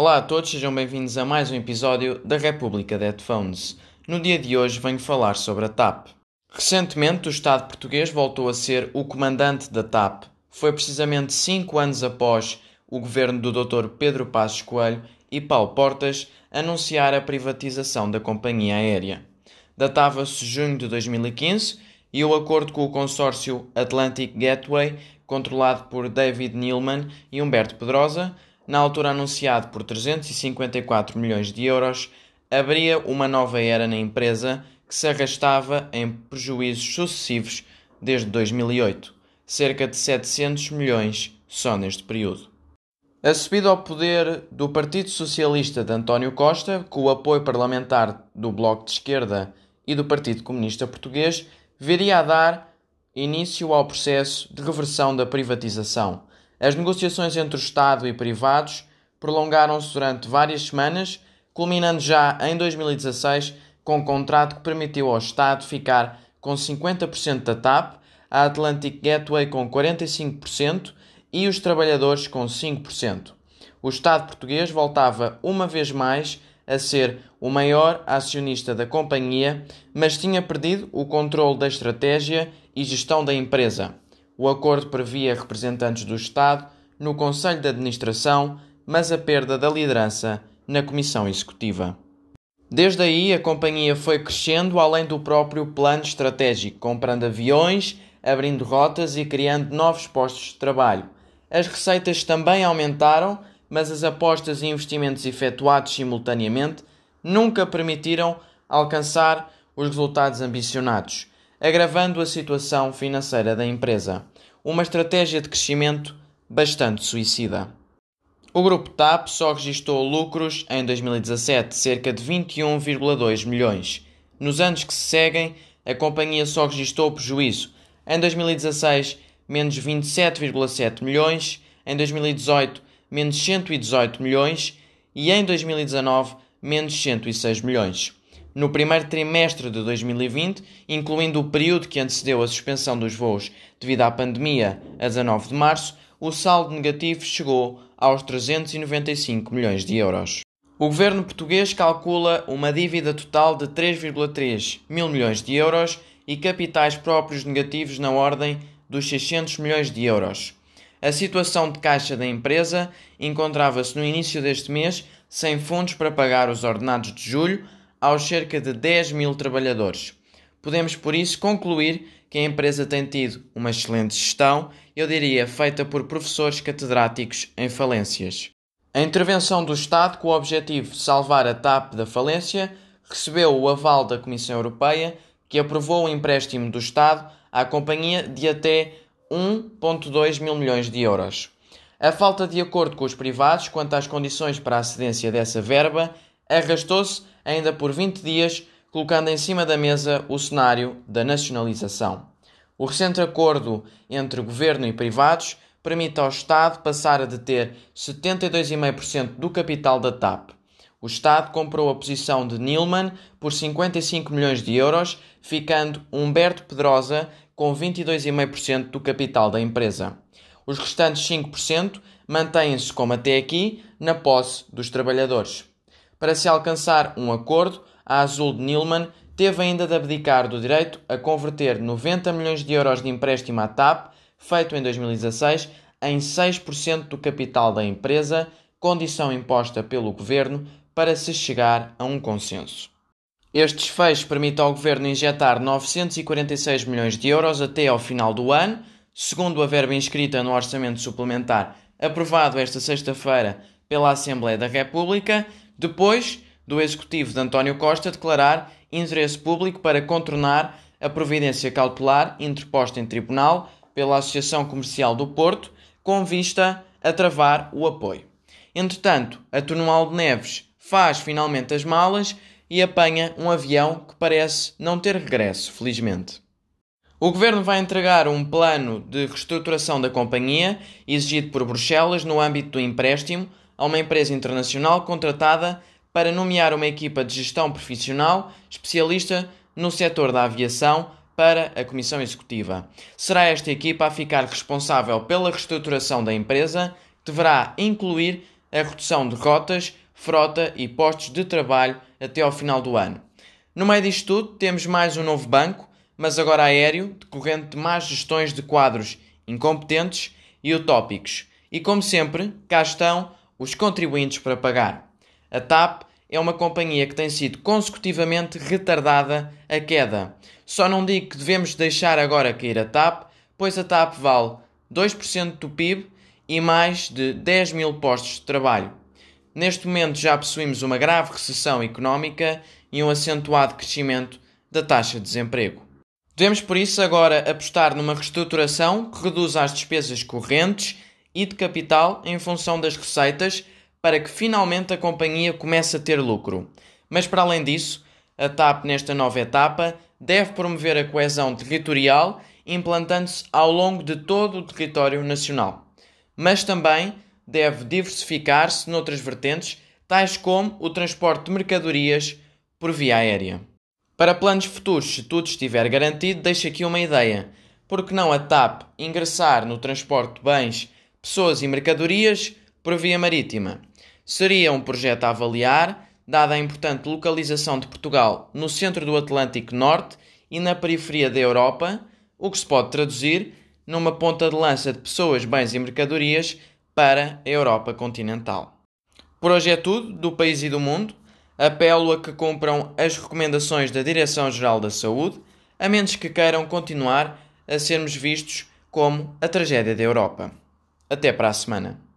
Olá a todos, sejam bem-vindos a mais um episódio da República de Headphones. No dia de hoje venho falar sobre a TAP. Recentemente, o Estado português voltou a ser o comandante da TAP. Foi precisamente cinco anos após o governo do Dr. Pedro Passos Coelho e Paulo Portas anunciar a privatização da companhia aérea. Datava-se junho de 2015 e o acordo com o consórcio Atlantic Gateway, controlado por David Neilman e Humberto Pedrosa, na altura anunciado por 354 milhões de euros, abria uma nova era na empresa que se arrastava em prejuízos sucessivos desde 2008, cerca de 700 milhões só neste período. A subida ao poder do Partido Socialista de António Costa, com o apoio parlamentar do Bloco de Esquerda e do Partido Comunista Português, viria a dar início ao processo de reversão da privatização. As negociações entre o Estado e privados prolongaram-se durante várias semanas, culminando já em 2016 com um contrato que permitiu ao Estado ficar com 50% da TAP, a Atlantic Gateway com 45% e os trabalhadores com 5%. O Estado português voltava uma vez mais a ser o maior acionista da companhia, mas tinha perdido o controle da estratégia e gestão da empresa. O acordo previa representantes do Estado no Conselho de Administração, mas a perda da liderança na Comissão Executiva. Desde aí, a companhia foi crescendo além do próprio plano estratégico, comprando aviões, abrindo rotas e criando novos postos de trabalho. As receitas também aumentaram, mas as apostas e investimentos efetuados simultaneamente nunca permitiram alcançar os resultados ambicionados, agravando a situação financeira da empresa. Uma estratégia de crescimento bastante suicida. O grupo TAP só registrou lucros em 2017, cerca de 21,2 milhões. Nos anos que se seguem, a companhia só registrou prejuízo. Em 2016, menos 27,7 milhões, em 2018, menos 118 milhões e em 2019, menos 106 milhões. No primeiro trimestre de 2020, incluindo o período que antecedeu a suspensão dos voos devido à pandemia a 19 de março, o saldo negativo chegou aos 395 milhões de euros. O governo português calcula uma dívida total de 3,3 mil milhões de euros e capitais próprios negativos na ordem dos 600 milhões de euros. A situação de caixa da empresa encontrava-se no início deste mês sem fundos para pagar os ordenados de julho aos cerca de 10 mil trabalhadores. Podemos, por isso, concluir que a empresa tem tido uma excelente gestão, eu diria feita por professores catedráticos em falências. A intervenção do Estado com o objetivo de salvar a TAP da falência recebeu o aval da Comissão Europeia, que aprovou o empréstimo do Estado à companhia de até 1,2 mil milhões de euros. A falta de acordo com os privados quanto às condições para a cedência dessa verba arrastou-se ainda por 20 dias, colocando em cima da mesa o cenário da nacionalização. O recente acordo entre governo e privados permite ao Estado passar a deter 72,5% do capital da TAP. O Estado comprou a posição de Nilman por 55 milhões de euros, ficando Humberto Pedrosa com 22,5% do capital da empresa. Os restantes 5% mantêm-se, como até aqui, na posse dos trabalhadores. Para se alcançar um acordo, a Azul de Nilman teve ainda de abdicar do direito a converter 90 milhões de euros de empréstimo à TAP, feito em 2016, em 6% do capital da empresa, condição imposta pelo governo para se chegar a um consenso. Este desfecho permite ao Governo injetar 946 milhões de euros até ao final do ano, segundo a verba inscrita no Orçamento Suplementar aprovado esta sexta-feira pela Assembleia da República, depois do Executivo de António Costa declarar interesse público para contornar a providência cautelar interposta em tribunal pela Associação Comercial do Porto, com vista a travar o apoio. Entretanto, a Tonual de Neves faz finalmente as malas e apanha um avião que parece não ter regresso, felizmente. O governo vai entregar um plano de reestruturação da companhia, exigido por Bruxelas no âmbito do empréstimo, a uma empresa internacional contratada para nomear uma equipa de gestão profissional especialista no setor da aviação para a Comissão Executiva. Será esta equipa a ficar responsável pela reestruturação da empresa, que deverá incluir a redução de rotas, frota e postos de trabalho até ao final do ano. No meio disto tudo, temos mais um novo banco, mas agora aéreo, decorrente de más gestões de quadros incompetentes e utópicos. E como sempre, cá estão os contribuintes para pagar. A TAP é uma companhia que tem sido consecutivamente retardada a queda. Só não digo que devemos deixar agora cair a TAP, pois a TAP vale 2% do PIB e mais de 10 mil postos de trabalho. Neste momento já possuímos uma grave recessão económica e um acentuado crescimento da taxa de desemprego. Devemos, por isso, agora apostar numa reestruturação que reduza as despesas correntes e de capital em função das receitas para que finalmente a companhia comece a ter lucro. Mas para além disso, a TAP nesta nova etapa deve promover a coesão territorial, implantando-se ao longo de todo o território nacional. Mas também deve diversificar-se noutras vertentes, tais como o transporte de mercadorias por via aérea. Para planos futuros, se tudo estiver garantido, deixo aqui uma ideia. Por que não a TAP ingressar no transporte de bens, pessoas e mercadorias por via marítima? Seria um projeto a avaliar, dada a importante localização de Portugal no centro do Atlântico Norte e na periferia da Europa, o que se pode traduzir numa ponta de lança de pessoas, bens e mercadorias para a Europa continental. Por hoje é tudo, do país e do mundo. Apelo a que cumpram as recomendações da Direção-Geral da Saúde, a menos que queiram continuar a sermos vistos como a tragédia da Europa. Até para a semana.